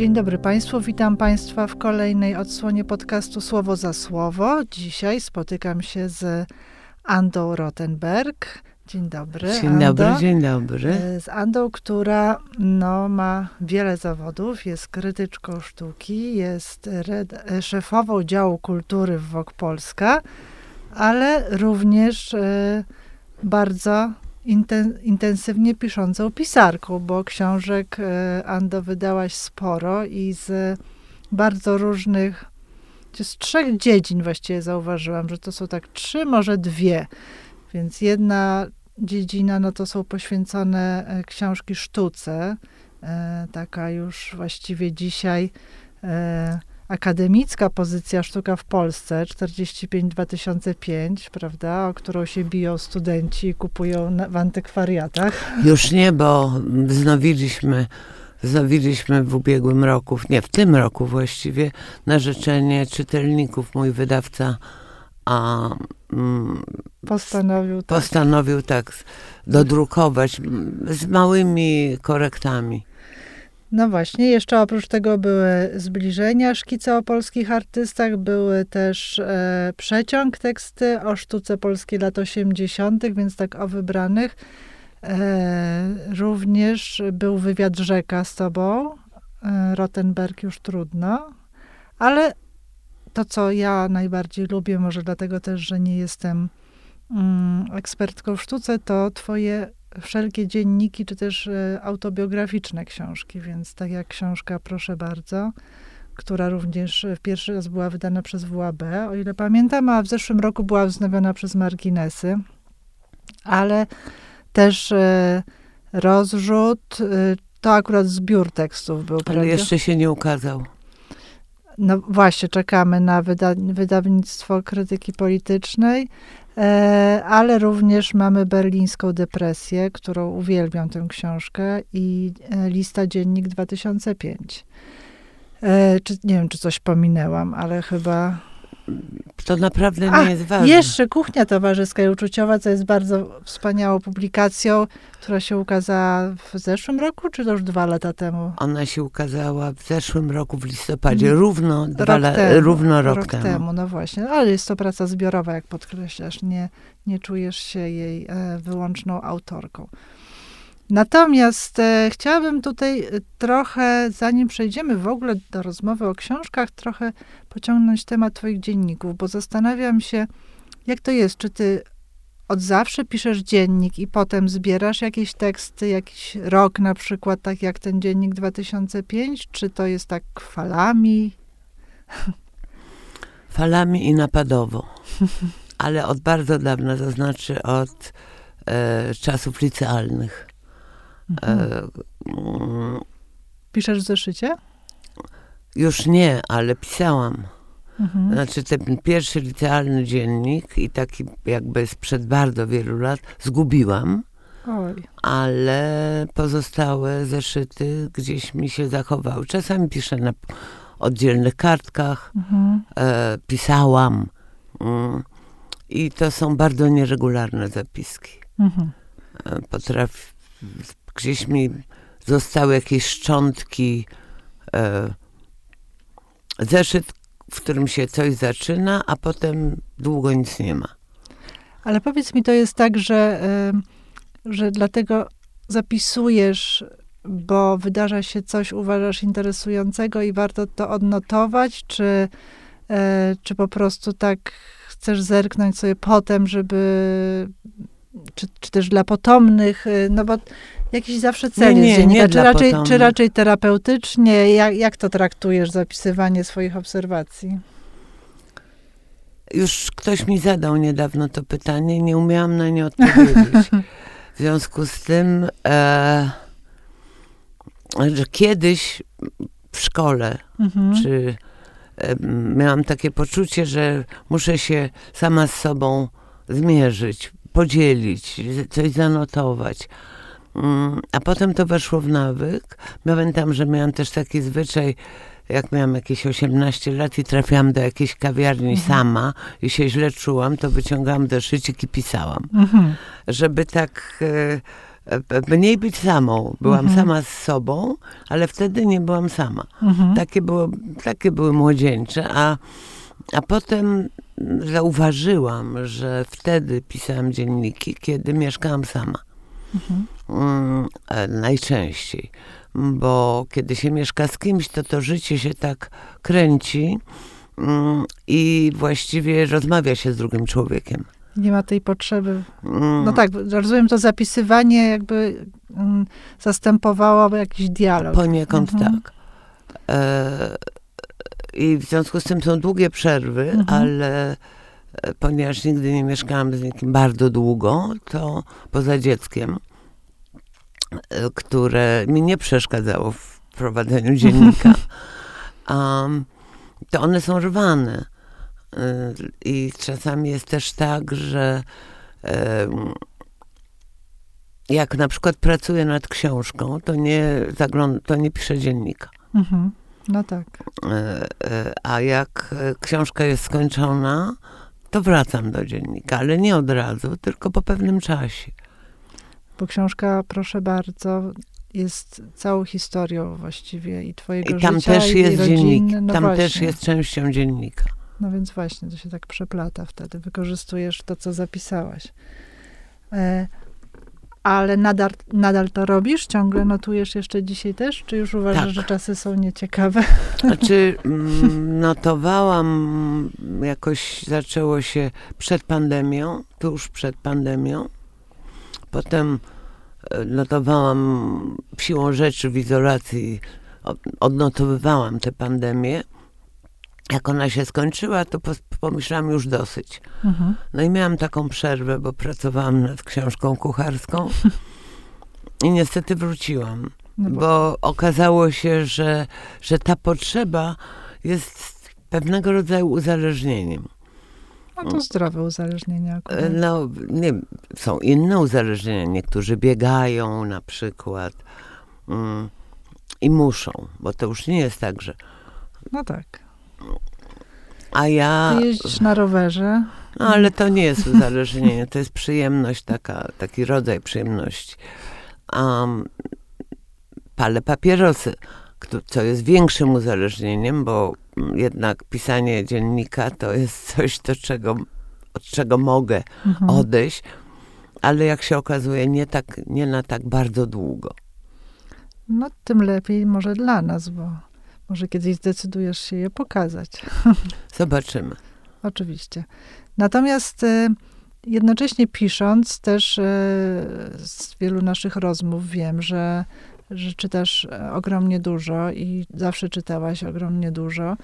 Dzień dobry Państwu, witam Państwa w kolejnej odsłonie podcastu Słowo za Słowo. Dzisiaj spotykam się z Andą Rottenberg. Dzień dobry. Dzień Ando. dobry, dzień dobry. Z Andą, która no, ma wiele zawodów, jest krytyczką sztuki, jest red- szefową działu kultury w WOK Polska, ale również e, bardzo intensywnie piszącą pisarką, bo książek e, Ando wydałaś sporo i z bardzo różnych, z trzech dziedzin właściwie zauważyłam, że to są tak trzy, może dwie. Więc jedna dziedzina, no to są poświęcone e, książki sztuce, e, taka już właściwie dzisiaj akademicka pozycja Sztuka w Polsce 45-2005, prawda, o którą się biją studenci i kupują na, w antykwariatach. Już nie, bo wznowiliśmy, wznowiliśmy w ubiegłym roku, nie, w tym roku właściwie, na życzenie czytelników mój wydawca a, mm, Postanowił tak. postanowił tak dodrukować mm, z małymi korektami. No właśnie, jeszcze oprócz tego były zbliżenia, szkice o polskich artystach, były też e, przeciąg teksty o sztuce polskiej lat 80., więc tak o wybranych. E, również był wywiad Rzeka z tobą, e, Rottenberg już trudno, ale to, co ja najbardziej lubię, może dlatego też, że nie jestem mm, ekspertką w sztuce, to twoje wszelkie dzienniki, czy też e, autobiograficzne książki, więc tak jak książka Proszę bardzo, która również e, pierwszy raz była wydana przez WAB, o ile pamiętam, a w zeszłym roku była wznowiona przez Marginesy, ale też e, rozrzut, to akurat zbiór tekstów był, Ale prawda? jeszcze się nie ukazał. No właśnie, czekamy na wyda wydawnictwo krytyki politycznej, ale również mamy berlińską depresję, którą uwielbiam tę książkę i e, lista dziennik 2005. E, czy, nie wiem, czy coś pominęłam, ale chyba... To naprawdę nie A, jest ważne. Jeszcze Kuchnia Towarzyska i Uczuciowa, co jest bardzo wspaniałą publikacją, która się ukazała w zeszłym roku, czy to już dwa lata temu? Ona się ukazała w zeszłym roku w listopadzie, Mm. równo, dwa Rok la, temu, równo rok, temu. No właśnie, ale jest to praca zbiorowa, jak podkreślasz. Nie, nie czujesz się jej e, wyłączną autorką. Natomiast e, chciałabym tutaj e, trochę, zanim przejdziemy w ogóle do rozmowy o książkach, trochę pociągnąć temat twoich dzienników, bo zastanawiam się, jak to jest, czy ty od zawsze piszesz dziennik i potem zbierasz jakieś teksty, jakiś rok na przykład, tak jak ten dziennik 2005, czy to jest tak falami? Falami i napadowo. Ale od bardzo dawna, to znaczy od e, czasów licealnych. Mhm. Piszesz w zeszycie? już nie, ale pisałam. Mhm. Znaczy ten pierwszy licealny dziennik i taki jakby sprzed bardzo wielu lat zgubiłam, Oj. ale pozostałe zeszyty gdzieś mi się zachowały. Czasami piszę na oddzielnych kartkach, Mhm. e, pisałam. Mm, I to są bardzo nieregularne zapiski. Mhm. E, Potraf, gdzieś mi zostały jakieś szczątki. E, zeszyt, w którym się coś zaczyna, a potem długo nic nie ma. Ale powiedz mi, to jest tak, że, y, że dlatego zapisujesz, bo wydarza się coś, uważasz interesującego i warto to odnotować, czy, e, czy po prostu tak chcesz zerknąć sobie potem, żeby, czy, czy też dla potomnych, y, no bo jakiś zawsze cel Nie, jest nie, dziennika, nie czy, raczej, czy raczej terapeutycznie, jak, jak to traktujesz, zapisywanie swoich obserwacji? Już ktoś mi zadał niedawno to pytanie, nie umiałam na nie odpowiedzieć. W związku z tym, e, że kiedyś w szkole, Mhm. czy e, miałam takie poczucie, że muszę się sama z sobą zmierzyć, podzielić, coś zanotować. Mm, A potem to weszło w nawyk. Pamiętam, że miałam też taki zwyczaj, jak miałam jakieś 18 lat i trafiłam do jakiejś kawiarni Mhm. sama i się źle czułam, to wyciągałam zeszycik i pisałam. Mhm. Żeby tak e, e, mniej być samą. Byłam Mhm. sama z sobą, ale wtedy nie byłam sama. Mhm. Takie, było, takie były młodzieńcze, a, a potem zauważyłam, że wtedy pisałam dzienniki, kiedy mieszkałam sama. Mhm. Mm, e, najczęściej. Bo kiedy się mieszka z kimś, to to życie się tak kręci mm, i właściwie rozmawia się z drugim człowiekiem. Nie ma tej potrzeby. Mm, No tak, rozumiem, to zapisywanie jakby zastępowało jakiś dialog. Poniekąd Mhm. tak. E, I w związku z tym są długie przerwy, Mhm. ale e, ponieważ nigdy nie mieszkałam z nikim bardzo długo, to poza dzieckiem, które mi nie przeszkadzało w prowadzeniu dziennika, um, to one są rwane. E, I czasami jest też tak, że jak na przykład pracuję nad książką, to nie, zagląd- to nie piszę dziennika. Mhm. No tak. E, e, A jak e, książka jest skończona, to wracam do dziennika, ale nie od razu, tylko po pewnym czasie. Bo książka, proszę bardzo, jest całą historią właściwie i twojego I tam życia, też i jest rodziny. dziennik, No tam właśnie. też jest częścią dziennika. No więc właśnie, to się tak przeplata wtedy. Wykorzystujesz to, co zapisałaś. E, ale nadal, nadal to robisz? Ciągle notujesz jeszcze dzisiaj też? Czy już uważasz, Tak. że czasy są nieciekawe? Znaczy, mm, notowałam, jakoś zaczęło się przed pandemią, tuż przed pandemią. Potem e, notowałam siłą rzeczy w izolacji, od- odnotowywałam tę pandemię. Jak ona się skończyła, to pomyślałam już dosyć. Mhm. No i miałam taką przerwę, bo pracowałam nad książką kucharską i niestety wróciłam No bo, bo okazało się, że, że ta potrzeba jest pewnego rodzaju uzależnieniem. No to zdrowe uzależnienie E, akurat. No, nie, są inne uzależnienia. Niektórzy biegają na przykład mm, i muszą, bo to już nie jest tak, że. No tak. A ja. Ty jeździsz na rowerze. No, ale to nie jest uzależnienie, to jest przyjemność, taka, taki rodzaj przyjemności. Um, palę papierosy, co jest większym uzależnieniem, bo jednak pisanie dziennika to jest coś, do czego, od czego mogę Mhm. odejść, ale jak się okazuje, nie, tak, nie na tak bardzo długo. No tym lepiej może dla nas, bo może kiedyś zdecydujesz się je pokazać. Zobaczymy. Oczywiście. Natomiast e, jednocześnie pisząc też e, z wielu naszych rozmów wiem, że, że czytasz e, ogromnie dużo i zawsze czytałaś ogromnie dużo.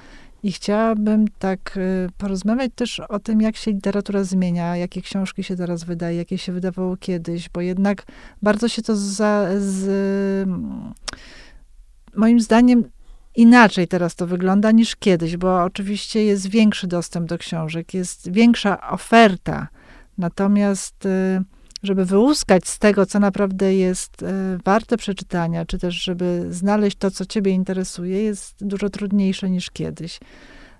I chciałabym tak e, porozmawiać też o tym, jak się literatura zmienia, jakie książki się teraz wydaje, jakie się wydawało kiedyś, bo jednak bardzo się to za, z, mm, moim zdaniem inaczej teraz to wygląda niż kiedyś, bo oczywiście jest większy dostęp do książek, jest większa oferta. Natomiast, y, żeby wyłuskać z tego, co naprawdę jest y, warte przeczytania, czy też żeby znaleźć to, co ciebie interesuje, jest dużo trudniejsze niż kiedyś.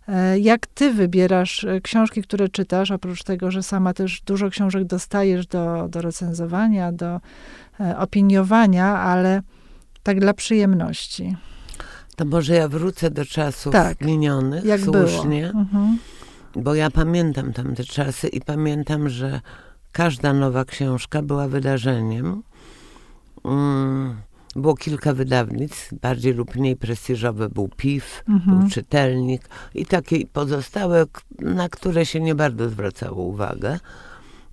E, Jak ty wybierasz e, książki, które czytasz, oprócz tego, że sama też dużo książek dostajesz do, do recenzowania, do e, opiniowania, ale tak dla przyjemności. To może ja wrócę do czasów Tak, minionych, Jak słusznie. było. Mhm. Bo ja pamiętam tamte czasy i pamiętam, że każda nowa książka była wydarzeniem. Mm, Było kilka wydawnictw, bardziej lub mniej prestiżowe. Był PIF, Mhm. był czytelnik i takie pozostałe, na które się nie bardzo zwracało uwagę.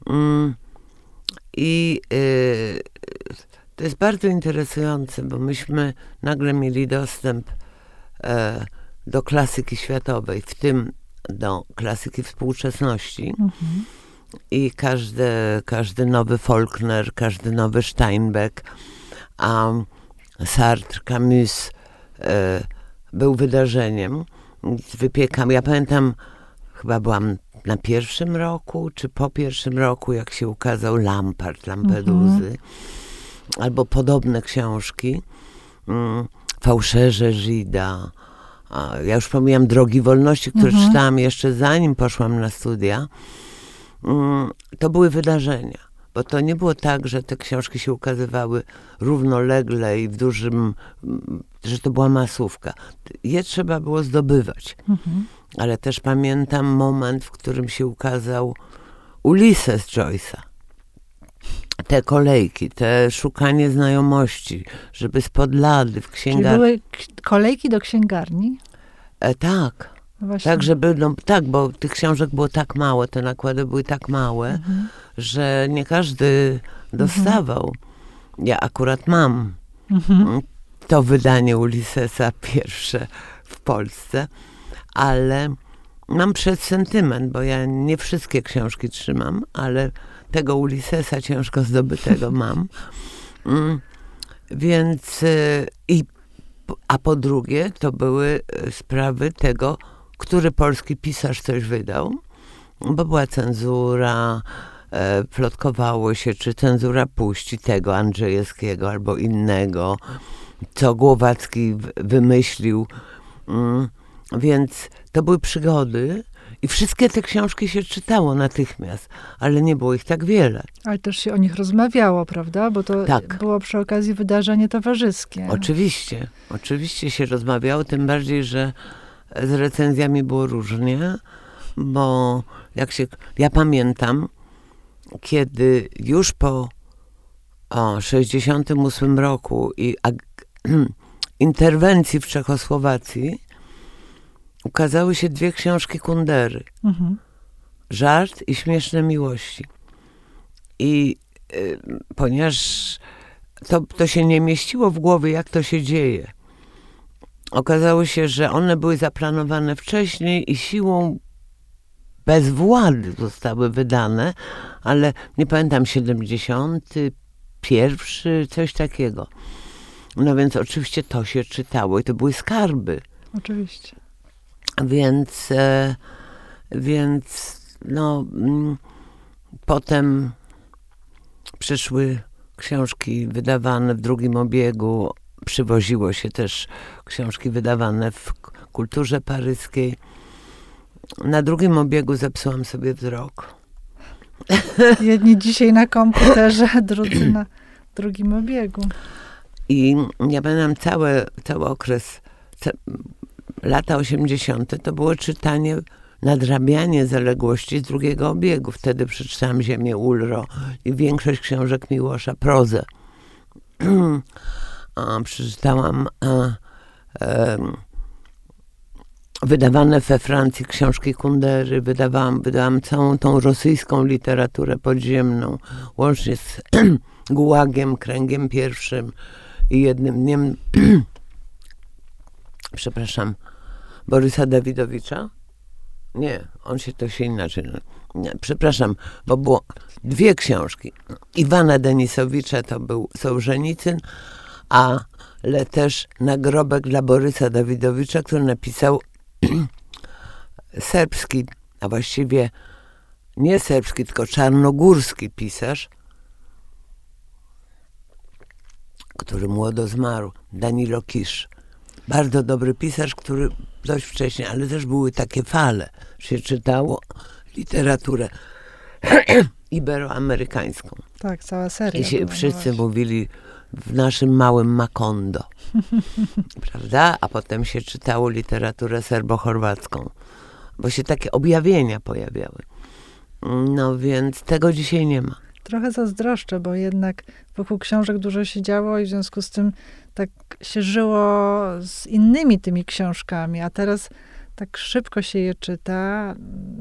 Mm, I y, to jest bardzo interesujące, bo myśmy nagle mieli dostęp e, do klasyki światowej, w tym do klasyki współczesności. Mhm. I każdy, każdy nowy Faulkner, każdy nowy Steinbeck, a Sartre, Camus e, był wydarzeniem. Wypiekam. Ja pamiętam, chyba byłam na pierwszym roku, czy po pierwszym roku, jak się ukazał Lampart, Lampeduzy, albo podobne książki. Mm, Fałszerze Żida. Ja już pomijam Drogi Wolności, które Mhm. czytałam jeszcze zanim poszłam na studia. Mm, To były wydarzenia. bo to nie było tak, że te książki się ukazywały równolegle i w dużym, mm, że to była masówka. Je trzeba było zdobywać. Mhm. Ale też pamiętam moment, w którym się ukazał Ulises Joyce'a. Te kolejki, te szukanie znajomości, żeby spod lady w Czyli księgarni. były k- kolejki do księgarni? E, tak, Właśnie. tak, żeby, no, tak, bo tych książek było tak mało, te nakłady były tak małe, Mhm. że nie każdy dostawał. Ja akurat mam Mhm. to wydanie Ulisesa pierwsze w Polsce, ale mam przedsentyment, bo ja nie wszystkie książki trzymam, ale tego Ulisesa ciężko zdobytego mam. Mm, Więc y, i a po drugie to były y, sprawy tego, który polski pisarz coś wydał, bo była cenzura, e, plotkowało się, czy cenzura puści tego Andrzejewskiego albo innego, co Głowacki wymyślił. Mm, Więc to były przygody i wszystkie te książki się czytało natychmiast, ale nie było ich tak wiele. Ale też się o nich rozmawiało, prawda? Bo to Tak. było przy okazji wydarzenie towarzyskie. Oczywiście, oczywiście się rozmawiało, tym bardziej, że z recenzjami było różnie, bo jak się, ja pamiętam, kiedy już po o, 68 roku i ag- interwencji w Czechosłowacji ukazały się dwie książki Kundery. Mhm. Żart i śmieszne miłości. I y, ponieważ to, to się nie mieściło w głowie, jak to się dzieje, okazało się, że one były zaplanowane wcześniej i siłą bez władzy zostały wydane, ale nie pamiętam, 71, coś takiego. No więc oczywiście to się czytało i to były skarby. Oczywiście. Więc, e, więc no, mm, potem przyszły książki wydawane w drugim obiegu. Przywoziło się też książki wydawane w kulturze paryskiej. Na drugim obiegu zepsułam sobie wzrok. Jedni dzisiaj na komputerze, drudzy na drugim obiegu. I ja pamiętam cały, cały okres, ca, lata 80. to było czytanie, nadrabianie zaległości z drugiego obiegu. Wtedy przeczytałam Ziemię Ulro i większość książek Miłosza, prozę. A, przeczytałam a, em, wydawane we Francji książki Kundery, wydawałam, wydałam całą tą rosyjską literaturę podziemną, łącznie z Gułagiem, Kręgiem Pierwszym i jednym dniem, przepraszam, Borysa Dawidowicza? Nie, on się to się inaczej. Nie, przepraszam, bo było dwie książki. Iwana Denisowicza to był Sołżenicyn, ale też nagrobek dla Borysa Dawidowicza, który napisał serbski, a właściwie nie serbski, tylko czarnogórski pisarz, który młodo zmarł, Danilo Kisz. Bardzo dobry pisarz, który dość wcześnie, ale też były takie fale, że się czytało literaturę iberoamerykańską. Tak, cała seria. I się wszyscy mówili w naszym małym Makondo. Prawda? A potem się czytało literaturę serbo-chorwacką. Bo się takie objawienia pojawiały. No więc tego dzisiaj nie ma. Trochę zazdroszczę, bo jednak wokół książek dużo się działo i w związku z tym tak się żyło z innymi tymi książkami, a teraz tak szybko się je czyta,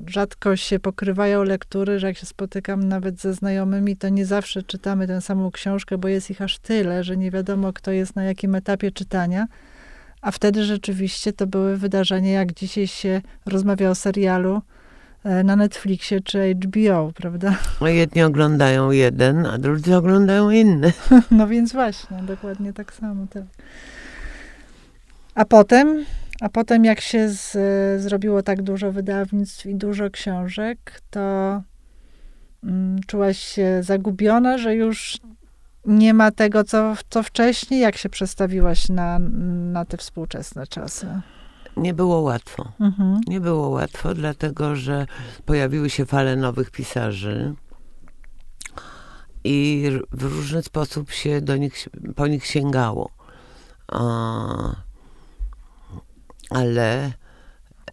rzadko się pokrywają lektury, że jak się spotykam nawet ze znajomymi, to nie zawsze czytamy tę samą książkę, bo jest ich aż tyle, że nie wiadomo, kto jest na jakim etapie czytania. A wtedy rzeczywiście to były wydarzenia, jak dzisiaj się rozmawia o serialu e, na Netflixie czy HBO, prawda? No jedni oglądają jeden, a drudzy oglądają inny. No więc właśnie, dokładnie tak samo. Tak. A potem, a potem jak się z, zrobiło tak dużo wydawnictw i dużo książek, to mm, czułaś się zagubiona, że już nie ma tego, co, co wcześniej. Jak się przestawiłaś na, na te współczesne czasy? Nie było łatwo. Mhm. Nie było łatwo, dlatego że pojawiły się fale nowych pisarzy i w różny sposób się do nich, po nich sięgało. A, ale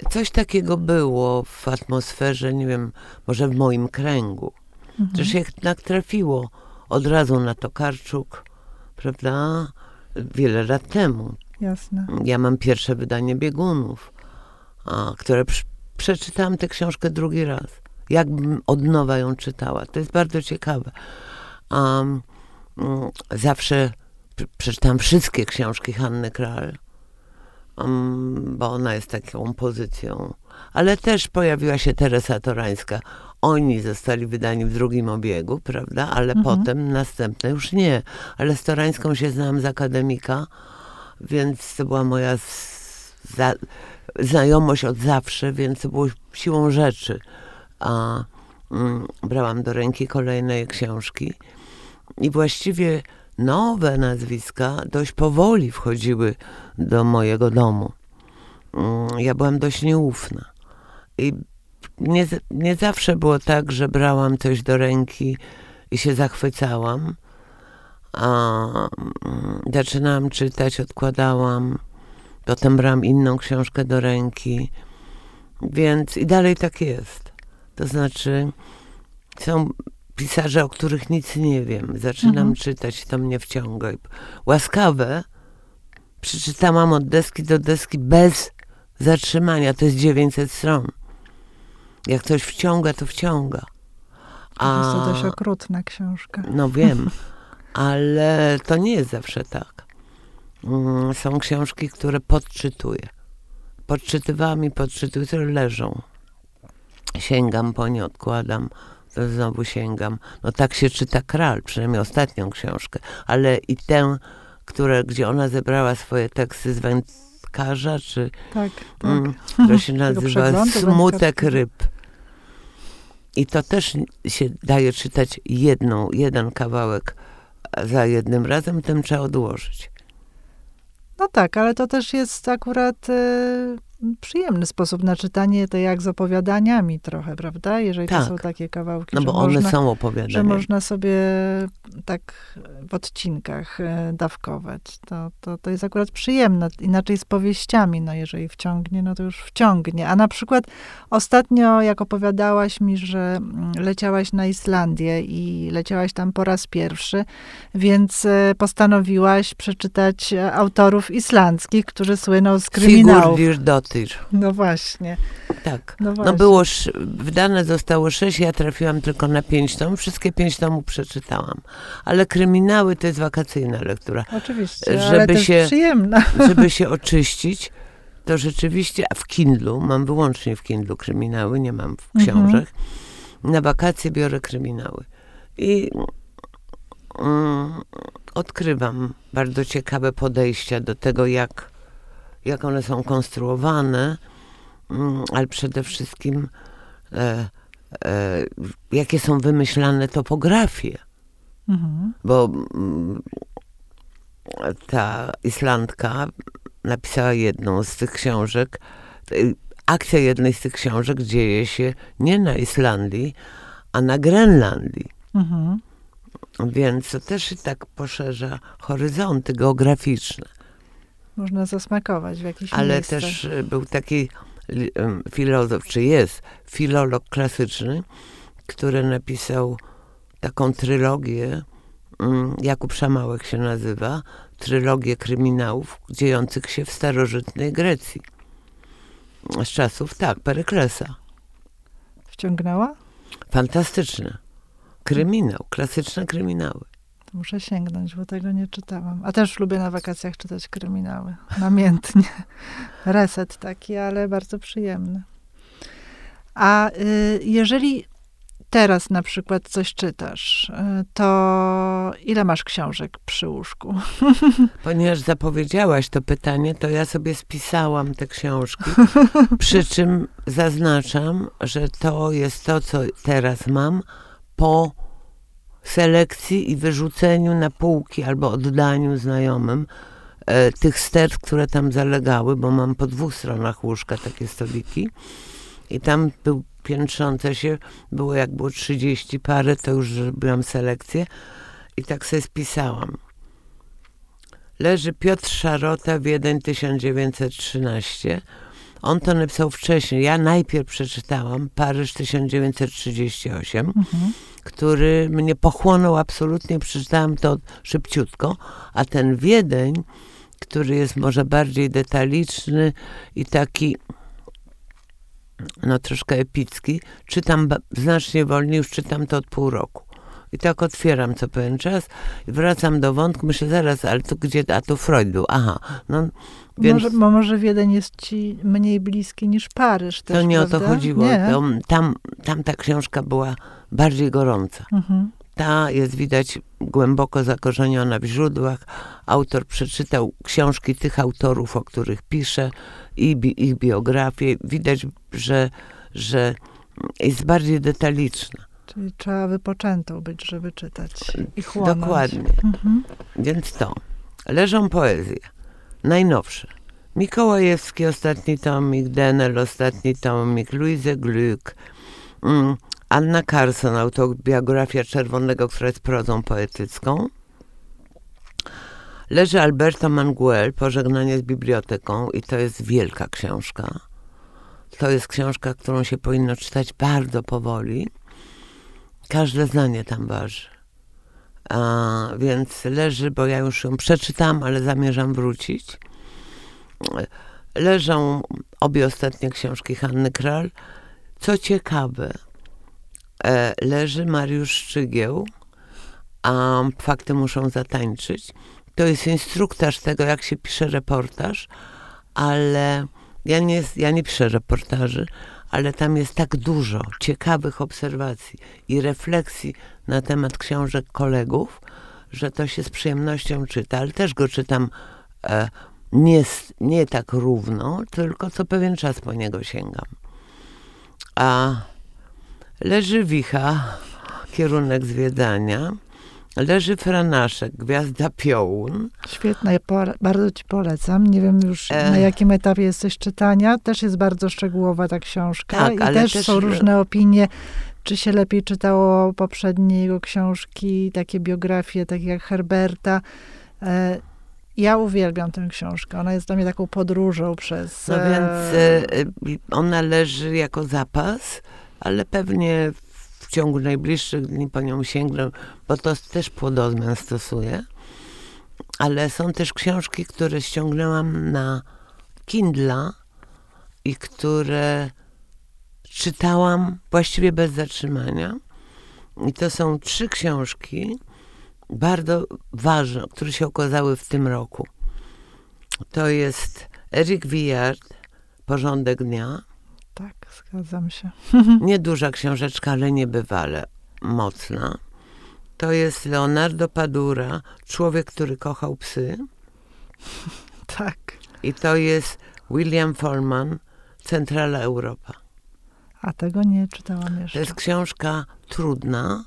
coś takiego było w atmosferze, nie wiem, może w moim kręgu, Mhm. że się jednak trafiło od razu na Tokarczuk, prawda? Wiele lat temu. Jasne. Ja mam pierwsze wydanie biegunów, a, które prz- przeczytałam tę książkę drugi raz. Jakbym od nowa ją czytała. To jest bardzo ciekawe. Um, mm, zawsze pr- przeczytałam wszystkie książki Hanny Kral, um, bo ona jest taką pozycją. Ale też pojawiła się Teresa Torańska. Oni zostali wydani w drugim obiegu, prawda? Ale Mhm. potem następne już nie. Ale z Torańską się znałam z akademika, więc to była moja za, znajomość od zawsze, więc to było siłą rzeczy. A mm, brałam do ręki kolejne książki i właściwie nowe nazwiska dość powoli wchodziły do mojego domu. Mm, Ja byłam dość nieufna. I nie, nie zawsze było tak, że brałam coś do ręki i się zachwycałam. A mm, zaczynałam czytać, odkładałam. Potem brałam inną książkę do ręki. Więc i dalej tak jest. To znaczy, są pisarze, o których nic nie wiem. Zaczynam Mhm. czytać, to mnie wciąga. Łaskawe przeczytałam od deski do deski bez zatrzymania. To jest 900 stron. Jak coś wciąga, to wciąga. Jest to dość okrutna książka. No wiem, ale to nie jest zawsze tak. Mm, Są książki, które podczytuję. Podczytywałam i podczytuję, które leżą. Sięgam po nie, odkładam, znowu sięgam. No tak się czyta Kral, przynajmniej ostatnią książkę, ale i tę, które, gdzie ona zebrała swoje teksty z wędkarza, czy Tak, tak. mm, która się nazywa Smutek ryb. I to też się daje czytać jedną, jeden kawałek za jednym razem, tym trzeba odłożyć. No tak, ale to też jest akurat e, przyjemny sposób na czytanie, to jak z opowiadaniami trochę, prawda? Jeżeli to Tak. są takie kawałki, No że bo można, one są że można sobie tak w odcinkach e, dawkować. To, to, to jest akurat przyjemne. Inaczej z powieściami, no jeżeli wciągnie, no to już wciągnie. A na przykład ostatnio, jak opowiadałaś mi, że mm, leciałaś na Islandię i leciałaś tam po raz pierwszy, więc e, postanowiłaś przeczytać e, autorów islandzkich, którzy słyną z kryminałów. Sigurdir No właśnie. Tak. No, No właśnie. było, sz- wydane zostało sześć, ja trafiłam tylko na pięć tomów. Wszystkie pięć tomów przeczytałam. Ale kryminały to jest wakacyjna lektura. Oczywiście, żeby ale też się- przyjemna. Żeby się oczyścić, to rzeczywiście, a w Kindlu, mam wyłącznie w Kindlu kryminały, nie mam w Mhm. książek. Na wakacje biorę kryminały. I mm, odkrywam bardzo ciekawe podejścia do tego, jak, jak one są konstruowane, mm, ale przede wszystkim e, e, jakie są wymyślane topografie Mhm. bo mm, ta Islandka napisała jedną z tych książek. Y, Akcja jednej z tych książek dzieje się nie na Islandii, a na Grenlandii. Mhm. Więc to też tak poszerza horyzonty geograficzne. Można zasmakować w jakichś Ale miejscach. też y, był taki filozof, czy jest filolog klasyczny, który napisał taką trylogię, mm, Jakub Szamałek się nazywa, trylogię kryminałów dziejących się w starożytnej Grecji. Z czasów, tak, Peryklesa. Wciągnęła? Fantastyczne. Kryminał, klasyczne kryminały. To muszę sięgnąć, bo tego nie czytałam. A też lubię na wakacjach czytać kryminały. Namiętnie. Reset taki, ale bardzo przyjemny. A y, jeżeli teraz na przykład coś czytasz, y, to ile masz książek przy łóżku? Ponieważ zapowiedziałaś to pytanie, to ja sobie spisałam te książki. Przy czym zaznaczam, że to jest to, co teraz mam po selekcji i wyrzuceniu na półki albo oddaniu znajomym e, tych sterc, które tam zalegały, bo mam po dwóch stronach łóżka takie stoliki. I tam był piętrzące się. Było jak było 30 parę, to już zrobiłam selekcję i tak sobie spisałam. Leży Piotr Szarota, Wiedeń 1913. On to napisał wcześniej. Ja najpierw przeczytałam Paryż 1938, mhm. który mnie pochłonął absolutnie. Przeczytałam to szybciutko, a ten Wiedeń, który jest może bardziej detaliczny i taki no troszkę epicki, czytam znacznie wolniej, już czytam to od pół roku. I tak otwieram co pewien czas i wracam do wątku, myślę zaraz, ale to gdzie, a to Freud był, aha. No, więc... Może, bo może Wiedeń jest ci mniej bliski niż Paryż też, To nie prawda? o to chodziło. To, tam, tam ta książka była bardziej gorąca. Mhm. Ta jest widać głęboko zakorzeniona w źródłach. Autor przeczytał książki tych autorów, o których pisze, i bi ich biografię. Widać, że, że jest bardziej detaliczna. Czyli trzeba wypoczętą być, żeby czytać i chłonąć. Dokładnie. Mhm. Więc to. Leżą poezje. Najnowsze. Mikołajewski, ostatni tomik, Denel, ostatni tomik, Louise Gluck, mm, Anna Carson, autobiografia Czerwonego, która jest prozą poetycką. Leży Alberto Manguel, Pożegnanie z biblioteką i to jest wielka książka. To jest książka, którą się powinno czytać bardzo powoli. Każde zdanie tam waży. A, więc leży, bo ja już ją przeczytałam, ale zamierzam wrócić. Leżą obie ostatnie książki Hanny Kral. Co ciekawe, e, leży Mariusz Szczygieł, a fakty muszą zatańczyć. To jest instruktaż tego, jak się pisze reportaż, ale ja nie, ja nie piszę reportaży, ale tam jest tak dużo ciekawych obserwacji i refleksji na temat książek kolegów, że to się z przyjemnością czyta, ale też go czytam e, nie, nie tak równo, tylko co pewien czas po niego sięgam. A leży wicha, kierunek zwiedzania, leży Franaszek, Gwiazda Piołun. Świetna, ja bardzo ci polecam. Nie wiem już e... na jakim etapie jesteś czytania. Też jest bardzo szczegółowa ta książka tak, i też, też są różne opinie czy się lepiej czytało poprzednie jego książki, takie biografie, takie jak Herberta. E, ja uwielbiam tę książkę. Ona jest dla mnie taką podróżą przez. No więc e, e, ona leży jako zapas, ale pewnie w ciągu najbliższych dni po nią sięgnę, bo to też płodozmian stosuję. Ale są też książki, które ściągnęłam na Kindla i które czytałam właściwie bez zatrzymania. I to są trzy książki bardzo ważne, które się okazały w tym roku. To jest Eric Villard, Porządek Dnia. Zgadzam się. Nieduża książeczka, ale niebywale mocna. To jest Leonardo Padura, Człowiek, który kochał psy. Tak. I to jest William Forman, Centrala Europa. A tego nie czytałam jeszcze. To jest książka trudna,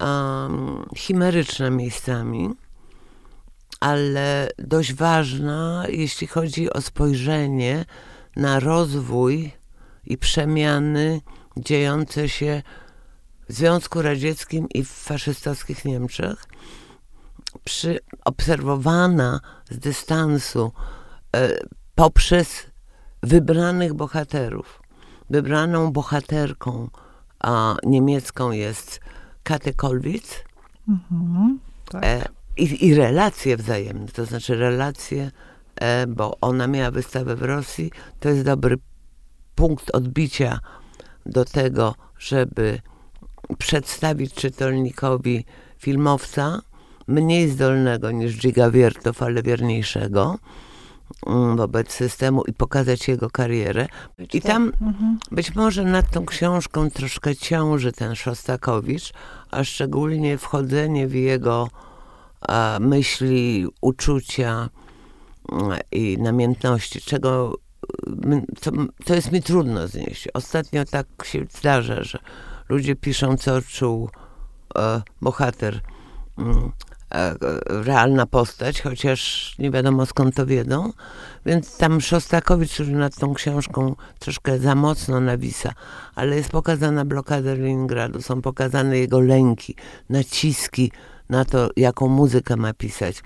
um, chimeryczna miejscami, ale dość ważna, jeśli chodzi o spojrzenie na rozwój i przemiany dziejące się w Związku Radzieckim i w faszystowskich Niemczech, przy, obserwowana z dystansu e, poprzez wybranych bohaterów. Wybraną bohaterką a, niemiecką jest Katę Kolwitz. Mhm, tak. e, i, I relacje wzajemne, to znaczy relacje, e, bo ona miała wystawę w Rosji, to jest dobry punkt odbicia do tego, żeby przedstawić czytelnikowi filmowca mniej zdolnego niż Giga Wiertow, ale wierniejszego mm, wobec systemu i pokazać jego karierę. I tam mhm. być może nad tą książką troszkę ciąży ten Szostakowicz, a szczególnie wchodzenie w jego myśli, uczucia mm, i namiętności, czego co, co jest mi trudno znieść. Ostatnio tak się zdarza, że ludzie piszą, co czuł e, bohater mm, e, realna postać, chociaż nie wiadomo skąd to wiedzą. Więc tam Szostakowicz, który nad tą książką troszkę za mocno nawisa, ale jest pokazana blokada Leningradu, są pokazane jego lęki, naciski na to, jaką muzykę ma pisać.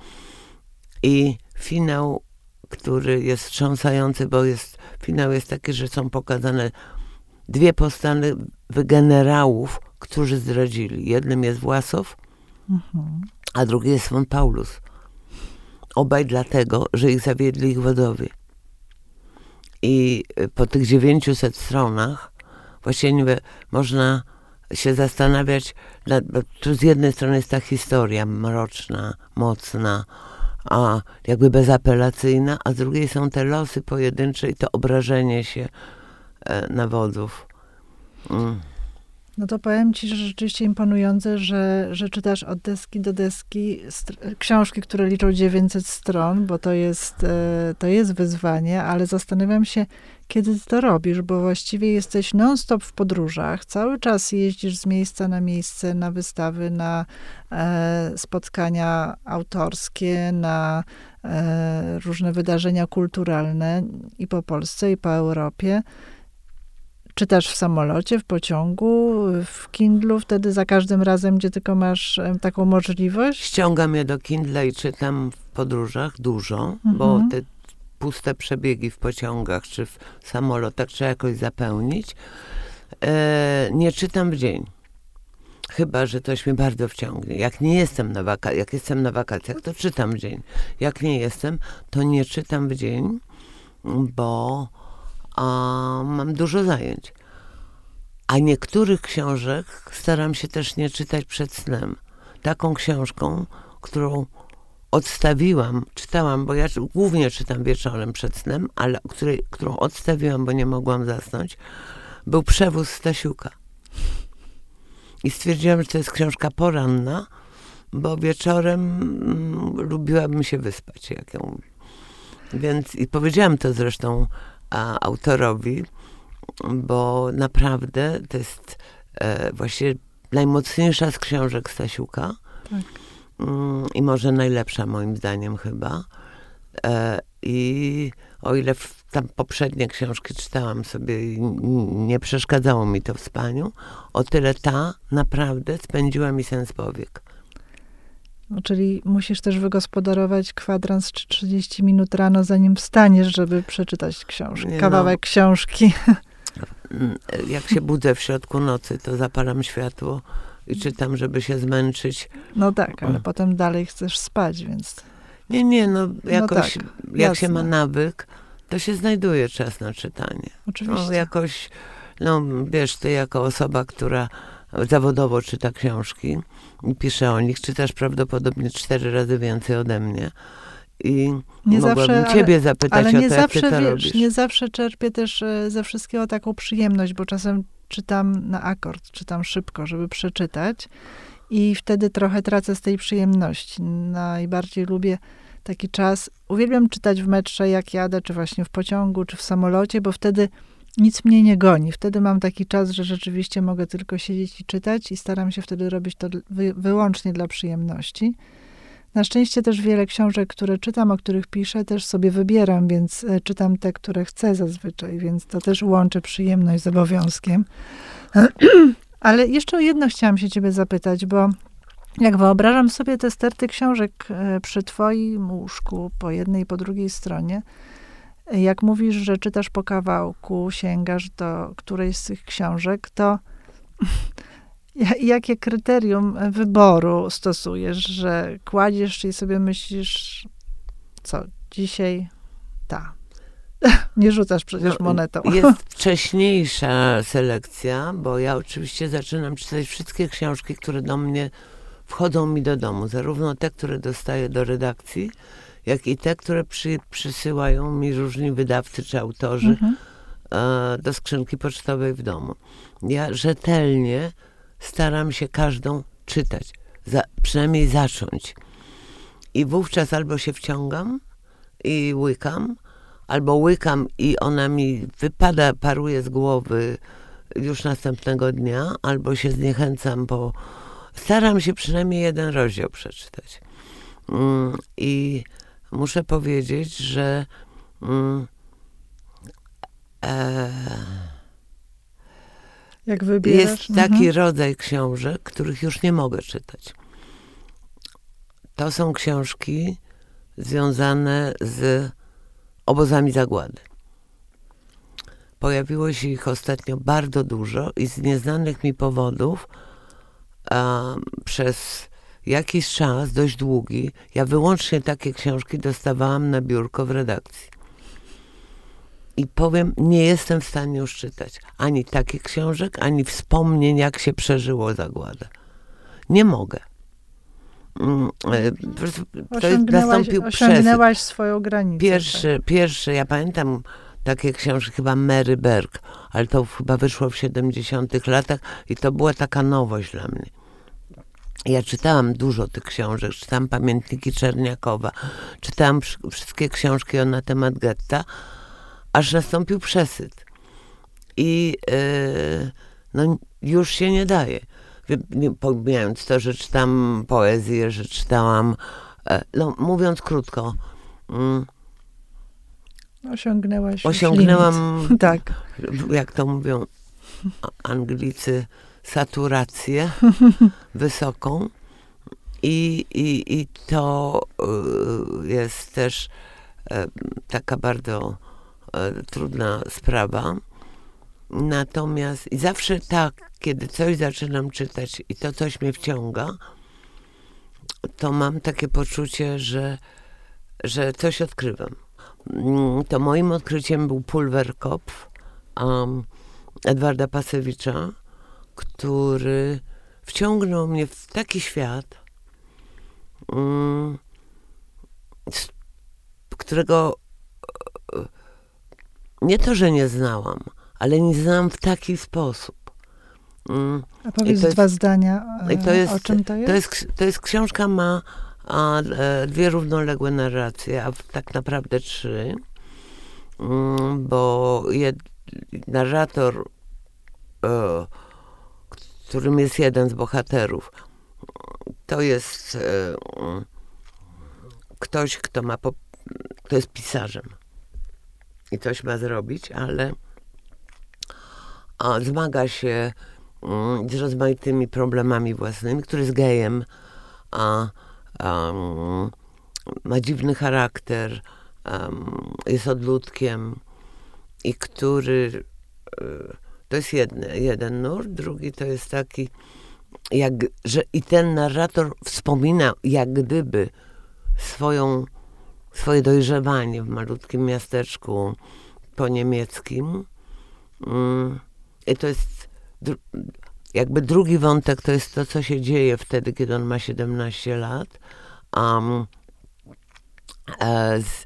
I finał, który jest wstrząsający, bo jest, finał jest taki, że są pokazane dwie postawy generałów, którzy zdradzili. Jednym jest Własow, mhm. a drugi jest von Paulus. Obaj dlatego, że ich zawiedli ich wodowie. I y, po tych 900 stronach właściwie można się zastanawiać, bo tu z jednej strony jest ta historia mroczna, mocna, a jakby bezapelacyjna, a z drugiej są te losy pojedyncze i to obrażenie się e, na wodzów. Mm. No to powiem ci, że rzeczywiście imponujące, że, że czytasz od deski do deski książki, które liczą 900 stron, bo to jest, e, to jest wyzwanie, ale zastanawiam się, kiedy ty to robisz, bo właściwie jesteś non-stop w podróżach, cały czas jeździsz z miejsca na miejsce, na wystawy, na e, spotkania autorskie, na e, różne wydarzenia kulturalne i po Polsce, i po Europie. Czytasz w samolocie, w pociągu, w Kindlu, wtedy za każdym razem, gdzie tylko masz e, taką możliwość? Ściągam je do Kindle i czytam w podróżach dużo, mhm. bo te puste przebiegi w pociągach czy w samolotach trzeba jakoś zapełnić. E, nie czytam w dzień. Chyba, że coś mnie bardzo wciągnie. Jak nie jestem na wakacjach, jak jestem na wakacjach, to czytam w dzień. Jak nie jestem, to nie czytam w dzień, bo a, mam dużo zajęć. A niektórych książek staram się też nie czytać przed snem. Taką książką, którą odstawiłam, czytałam, bo ja głównie czytam wieczorem przed snem, ale której, którą odstawiłam, bo nie mogłam zasnąć, był przewóz Stasiuka. I stwierdziłam, że to jest książka poranna, bo wieczorem mm, lubiłabym się wyspać, jak ją. Więc i powiedziałam to zresztą a, autorowi, bo naprawdę to jest e, właśnie najmocniejsza z książek Stasiuka. Tak. Mm, I może najlepsza moim zdaniem chyba. E, I o ile tam poprzednie książki czytałam sobie i nie przeszkadzało mi to w spaniu, o tyle ta naprawdę spędziła mi sens powiek. No, czyli musisz też wygospodarować kwadrans czy 30 minut rano, zanim wstaniesz, żeby przeczytać książkę, no. kawałek no, książki. Jak się budzę w środku nocy, to zapalam światło i czytam, żeby się zmęczyć. No tak, ale potem dalej chcesz spać, więc... Nie, nie, no, no jakoś, no tak, jak jasne. się ma nawyk, to się znajduje czas na czytanie. Oczywiście. No, jakoś, no wiesz, ty jako osoba, która zawodowo czyta książki i pisze o nich, czytasz prawdopodobnie cztery razy więcej ode mnie. I nie mogłabym zawsze, ciebie ale, zapytać ale nie o to, zawsze, jak ty to wiesz, robisz. Nie zawsze czerpię też e, ze wszystkiego taką przyjemność, bo czasem czytam na akord, czytam szybko, żeby przeczytać i wtedy trochę tracę z tej przyjemności. Najbardziej lubię taki czas. Uwielbiam czytać w metrze, jak jadę, czy właśnie w pociągu, czy w samolocie, bo wtedy nic mnie nie goni. Wtedy mam taki czas, że rzeczywiście mogę tylko siedzieć i czytać i staram się wtedy robić to wy, wyłącznie dla przyjemności. Na szczęście też wiele książek, które czytam, o których piszę, też sobie wybieram, więc e, czytam te, które chcę zazwyczaj, więc to też łączę przyjemność z obowiązkiem. Ale jeszcze o jedno chciałam się ciebie zapytać, bo jak wyobrażam sobie te sterty książek e, przy twoim łóżku, po jednej i po drugiej stronie, jak mówisz, że czytasz po kawałku, sięgasz do którejś z tych książek, to jakie kryterium wyboru stosujesz, że kładziesz i sobie myślisz, co, dzisiaj ta. Nie rzucasz przecież no, monetą. Jest wcześniejsza selekcja, bo ja oczywiście zaczynam czytać wszystkie książki, które do mnie wchodzą mi do domu, zarówno te, które dostaję do redakcji, jak i te, które przy, przysyłają mi różni wydawcy czy autorzy mhm. e, do skrzynki pocztowej w domu. Ja rzetelnie staram się każdą czytać, za, przynajmniej zacząć. I wówczas albo się wciągam i łykam, albo łykam i ona mi wypada, paruje z głowy już następnego dnia, albo się zniechęcam, bo staram się przynajmniej jeden rozdział przeczytać. Mm, I muszę powiedzieć, że mm, e, Jak wybierasz? jest taki Mhm. rodzaj książek, których już nie mogę czytać. To są książki związane z obozami zagłady. Pojawiło się ich ostatnio bardzo dużo i z nieznanych mi powodów a, przez jakiś czas, dość długi, ja wyłącznie takie książki dostawałam na biurko w redakcji. I powiem, nie jestem w stanie już czytać ani takich książek, ani wspomnień, jak się przeżyło zagładę. Nie mogę. Mm, e, To jest, nastąpił osiągnęłaś swoją granicę. Pierwszy, pierwszy, ja pamiętam takie książki, chyba Mary Berg, ale to chyba wyszło w 70 latach i to była taka nowość dla mnie. Ja czytałam dużo tych książek, czytałam Pamiętniki Czerniakowa, czytałam wsz- wszystkie książki na temat getta, aż nastąpił przesyt. I yy, no, już się nie daje. Pomijając to, że czytam poezję, że czytałam, e, no mówiąc krótko, mm. Osiągnęłaś osiągnęłam. Tak. jak to mówią Anglicy, saturację wysoką. I, i, i to y, jest też e, taka bardzo e, trudna sprawa. Natomiast i zawsze tak, kiedy coś zaczynam czytać i to coś mnie wciąga, to mam takie poczucie, że, że coś odkrywam. Mm, To moim odkryciem był Pulwerkopf um, Edwarda Pasewicza, który wciągnął mnie w taki świat, mm, którego e, nie to, że nie znałam, ale nie znałam w taki sposób. Mm, A powiedz jest- dwa zdania, e, jest- o czym to jest? To jest, to jest książka, ma a, e, dwie równoległe narracje, a tak naprawdę trzy, Mm, bo jed, narrator, e, którym jest jeden z bohaterów, to jest e, mm, ktoś, kto ma, po, kto jest pisarzem. I coś ma zrobić, ale a, zmaga się mm, z rozmaitymi problemami własnymi, który jest gejem, a, a, mm, ma dziwny charakter, em, jest odludkiem i który e, to jest jedne, jeden nurt, drugi to jest taki jak, że i ten narrator wspomina jak gdyby swoją, swoje dojrzewanie w malutkim miasteczku po niemieckim. Mm, I to jest jakby drugi wątek, to jest to, co się dzieje wtedy, kiedy on ma 17 lat. Um, z,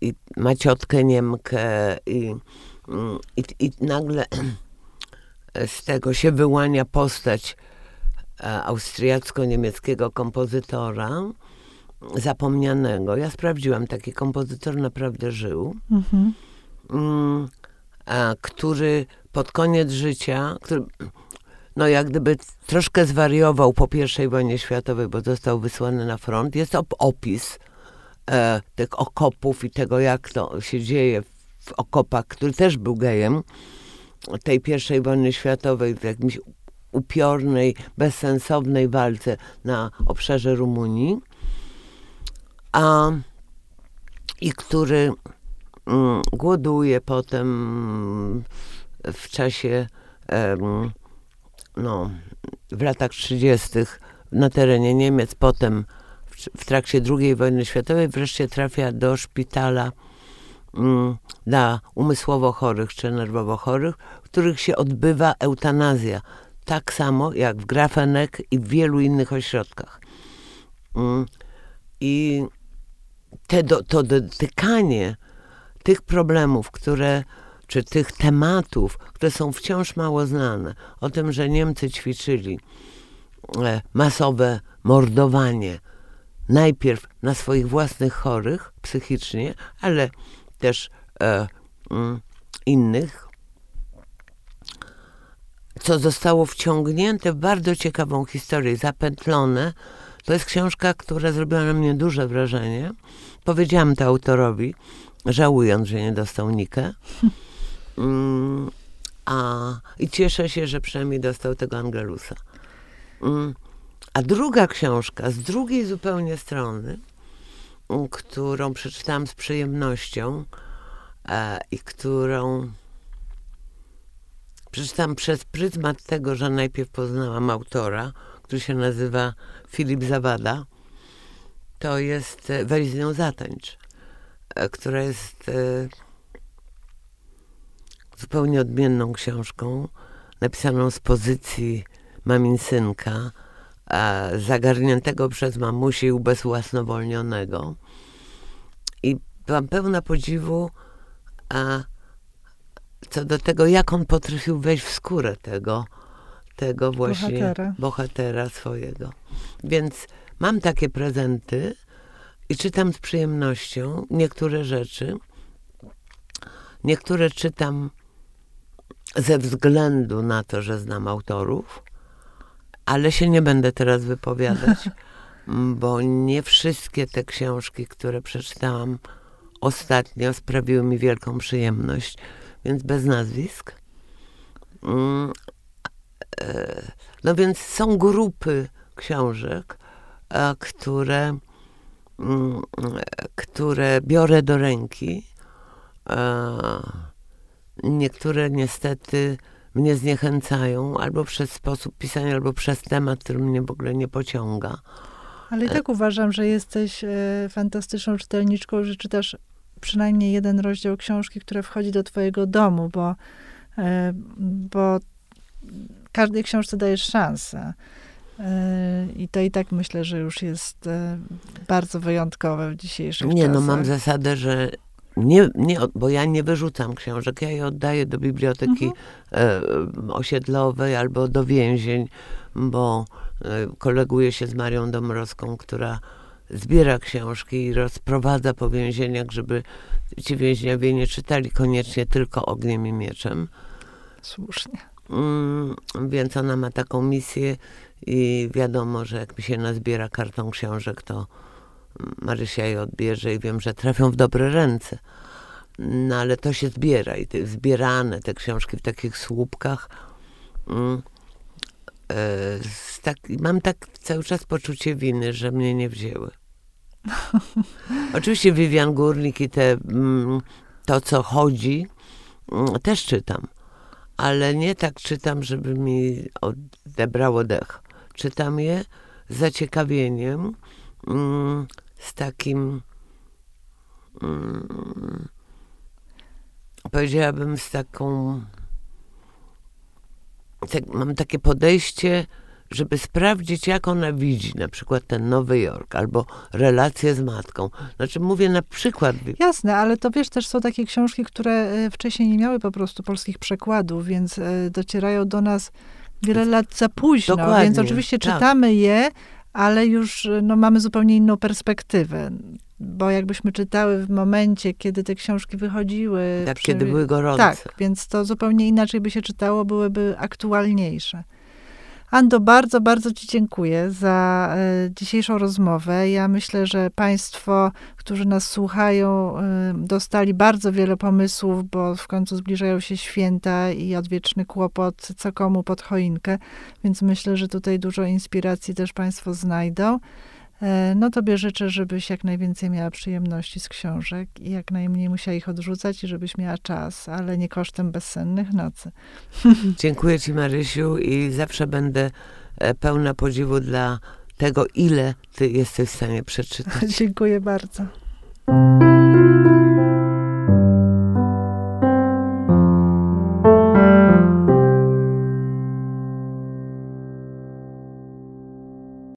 i ma ciotkę Niemkę i, i, i nagle z tego się wyłania postać e, austriacko-niemieckiego kompozytora zapomnianego. Ja sprawdziłam, taki kompozytor naprawdę żył Mhm. mm, który pod koniec życia, który no jak gdyby troszkę zwariował po I wojnie światowej, bo został wysłany na front. Jest op- opis e, tych okopów i tego, jak to się dzieje w okopach, który też był gejem tej I wojny światowej w jakimś upiornej, bezsensownej walce na obszarze Rumunii. A, I który mm, głoduje potem w czasie, em, no, w latach 30. na terenie Niemiec, potem w, w trakcie II wojny światowej wreszcie trafia do szpitala dla umysłowo chorych czy nerwowo chorych, w których się odbywa eutanazja. Tak samo jak w Grafenek i w wielu innych ośrodkach. Mm, I te do, to dotykanie tych problemów, które, czy tych tematów, które są wciąż mało znane, o tym, że Niemcy ćwiczyli e, masowe mordowanie, najpierw na swoich własnych chorych psychicznie, ale też e, mm, innych, co zostało wciągnięte w bardzo ciekawą historię, zapętlone To jest książka, która zrobiła na mnie duże wrażenie. Powiedziałam to autorowi, żałując, że nie dostał Nikę. Mm, a, I cieszę się, że przynajmniej dostał tego Angelusa. Mm, a druga książka, z drugiej zupełnie strony, którą przeczytałam z przyjemnością e, i którą przeczytałam przez pryzmat tego, że najpierw poznałam autora, który się nazywa Filip Zawada. To jest e, Weź z nią zatańcz, e, która jest e, zupełnie odmienną książką, napisaną z pozycji mamin synka, zagarniętego przez mamusię i ubezwłasnowolnionego. I byłam pełna podziwu a, co do tego, jak on potrafił wejść w skórę tego, tego właśnie bohatera. bohatera swojego. Więc mam takie prezenty i czytam z przyjemnością niektóre rzeczy. Niektóre czytam ze względu na to, że znam autorów, ale się nie będę teraz wypowiadać, bo nie wszystkie te książki, które przeczytałam ostatnio, sprawiły mi wielką przyjemność, więc bez nazwisk. Mm, e, no więc są grupy książek, e, które, mm, które biorę do ręki. E, niektóre niestety mnie zniechęcają albo przez sposób pisania, albo przez temat, który mnie w ogóle nie pociąga. Ale i tak uważam, że jesteś e, fantastyczną czytelniczką, że czytasz przynajmniej jeden rozdział książki, która wchodzi do twojego domu, bo, e, bo każdej książce dajesz szansę. E, I to i tak myślę, że już jest bardzo wyjątkowe w dzisiejszych nie, czasach. Nie, no mam zasadę, że nie, nie, bo ja nie wyrzucam książek, ja je oddaję do biblioteki mhm. e, osiedlowej albo do więzień, bo e, koleguję się z Marią Domrowską, która zbiera książki i rozprowadza po więzieniach, żeby ci więźniowie nie czytali koniecznie tylko ogniem i mieczem. Słusznie. Mm, więc ona ma taką misję i wiadomo, że jak mi się nazbiera kartą książek, to Marysia je odbierze i wiem, że trafią w dobre ręce. No ale to się zbiera i te, zbierane te książki w takich słupkach. Mm, e, tak, mam tak cały czas poczucie winy, że mnie nie wzięły. Oczywiście Vivian Górnik i te, mm, to, co chodzi, mm, też czytam. Ale nie tak czytam, żeby mi odebrało dech. Czytam je z zaciekawieniem, mm, z takim powiedziałabym z taką tak, mam takie podejście żeby sprawdzić, jak ona widzi na przykład ten Nowy Jork albo relacje z matką. Znaczy mówię na przykład. Jasne, ale to wiesz, też są takie książki, które e, wcześniej nie miały po prostu polskich przekładów, więc e, docierają do nas wiele lat za późno, Dokładnie, więc oczywiście tak. czytamy je, ale już e, no, mamy zupełnie inną perspektywę. Bo jakbyśmy czytały w momencie, kiedy te książki wychodziły. Tak, przy... kiedy były gorące. Tak, więc to zupełnie inaczej by się czytało, byłyby aktualniejsze. Ando, bardzo, bardzo Ci dziękuję za e, dzisiejszą rozmowę. Ja myślę, że Państwo, którzy nas słuchają, e, dostali bardzo wiele pomysłów, bo w końcu zbliżają się święta i odwieczny kłopot, co komu pod choinkę, więc myślę, że tutaj dużo inspiracji też Państwo znajdą. E, no tobie życzę, żebyś jak najwięcej miała przyjemności z książek i jak najmniej musiała ich odrzucać i żebyś miała czas, ale nie kosztem bezsennych nocy. Dziękuję ci Marysiu i zawsze będę e, pełna podziwu dla tego, ile ty jesteś w stanie przeczytać. Dziękuję bardzo.